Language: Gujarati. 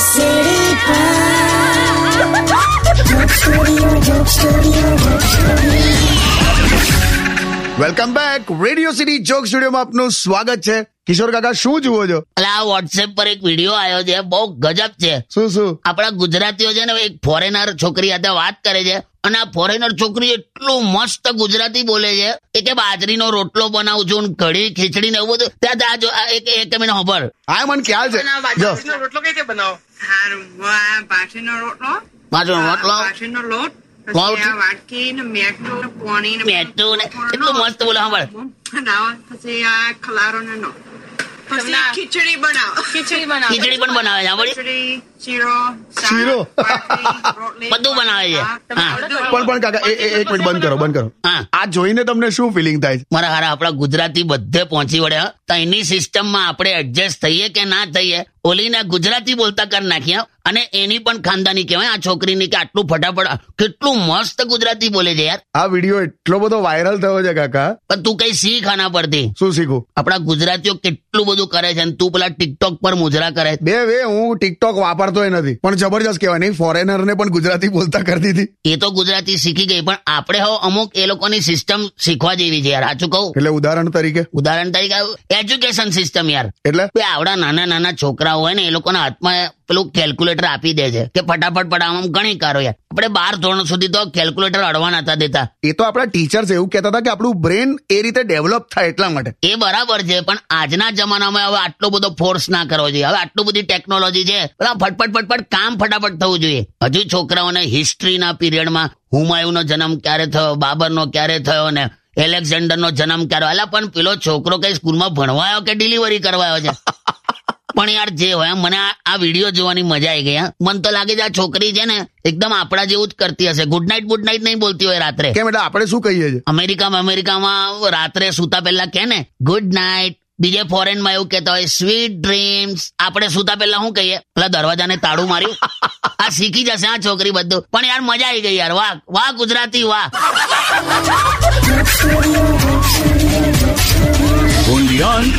City Studio, Joke Studio, Joke Studio. Welcome back radio city joke સ્ટુડિયોમાં આપનું સ્વાગત છે. કિશોર કાકા શું જુઓ છો? એટલે આ વોટ્સએપ પર એક વીડિયો આવ્યો છે. બહુ ગજબ છે. શું શું? આપણા ગુજરાતીઓ છે ને એક ફોરેનર છોકરી સાથે વાત કરે છે. અને આ ફોરેનર છોકરી એટલું મસ્ત ગુજરાતી બોલે છે એ કે બાજરીનો રોટલો બનાવું છું કઢી ખીચડી ને એવું બધું. ત્યાં ત્યાં જો એક એક મિનિટ ખબર હા મને ખ્યાલ છે. બાજરીનો રોટલો કઈ રીતે બનાવો? બાજરીનો રોટલો? બાજુ રોટલો? બાજરીનો લોટ? વાટકી ને મેટું ને ને મેઠું ને એટલું મસ્ત બોલે પછી આ ખલારો ને. નો ખીચડી બનાવ. ખીચડી બનાવ. ખીચડી પણ બનાવે છે સાંભળી. ખીચડી શીરો શીરો. બધું બનાવે છે. ભાત, હા. બધું. પણ પણ કાકા એક મિનિટ બંધ કરો બંધ કરો. આ જોઈને તમને શું ફિલિંગ થાય છે? મારા હારા આપણા ગુજરાતી બધે પહોંચી વળ્યા તો એની સિસ્ટમમાં આપણે એડજસ્ટ થઈએ કે ના થઈએ ઓલીને ગુજરાતી બોલતા કરી નાખ્યા અને એની પણ ખાનદાની કહેવાય આ છોકરીની કે આટલું ફટાફટ કેટલું મસ્ત ગુજરાતી બોલે છે યાર. આ વીડિયો એટલો બધો વાયરલ થયો છે કાકા. પણ તું કઈ શીખ આના પરથી? શું શીખું? આપણા ગુજરાતીઓ કેટલું બધું કરે છે અને તું પેલા ટિકટોક પર મુજરા કરે બે વે હું ટિકટોક વાપરતોય નથી. પણ જબરજસ્ત કહેવાય. નહીં ફોરેનર ને પણ ગુજરાતી બોલતા કરતી હતી. એ તો ગુજરાતી શીખી ગઈ પણ આપણે હવે અમુક એ લોકોની સિસ્ટમ શીખવા જેવી છે યાર. સાચું કહું? એટલે ઉદાહરણ તરીકે? ઉદાહરણ તરીકે એજ્યુકેશન સિસ્ટમ યાર. એટલે? આવડા નાના નાના છોકરાઓ હોય ને એ લોકોના હાથમાં પેલું કેલ્ક્યુલેટર આપી દે છે કે ફટાફટ પડાવવામાં ઘણી કારો યાર. આપણે બાર ધોરણ સુધી તો કેલ્ક્યુલેટર અડવા નતા દેતા. એ તો આપણા ટીચર્સ એવું કહેતા હતા કે આપણું બ્રેન એ રીતે ડેવલપ થાય એટલા માટે. એ બરાબર છે પણ આજના જમાનામાં હવે આટલો બધો ફોર્સ ના કરવો જોઈએ. હવે આટલું બધી ટેકનોલોજી છે ફટફટ ફટફટ કામ ફટાફટ થવું જોઈએ. હજુ છોકરાઓને હિસ્ટ્રીના પીરિયડમાં હુમાયુનો જન્મ ક્યારે થયો બાબરનો ક્યારે થયો ને એલેક્ઝાન્ડરનો જન્મ ક્યારે એટલે પણ પેલો છોકરો કઈ સ્કૂલમાં ભણવાયો કે ડિલિવરી કરવાયો છે? પણ યાર જે હોય મને આ વીડિયો જોવાની મજા આવી ગઈ હા. મને તો લાગે છે આ છોકરી છે ને એકદમ આપણા જેવું જ કરતી હશે. ગુડ નાઇટ ગુડ નાઇટ નહીં બોલતી હોય રાત્રે. કેમ એટલે આપણે શું કહીએ છીએ? અમેરિકામાં અમેરિકામાં રાત્રે સુતા પહેલા કે ને ગુડ નાઇટ બીજે ફોરેનમાં એવું કહેતા હોય સ્વીટ ડ્રીમ્સ આપણે સુતા પહેલા શું કહીએ? પેલા દરવાજાને તાળું માર્યું. આ શીખી જશે આ છોકરી બધું. પણ યાર મજા આવી ગઈ યાર વાહ. વાહ ગુજરાતી વાહ. Joke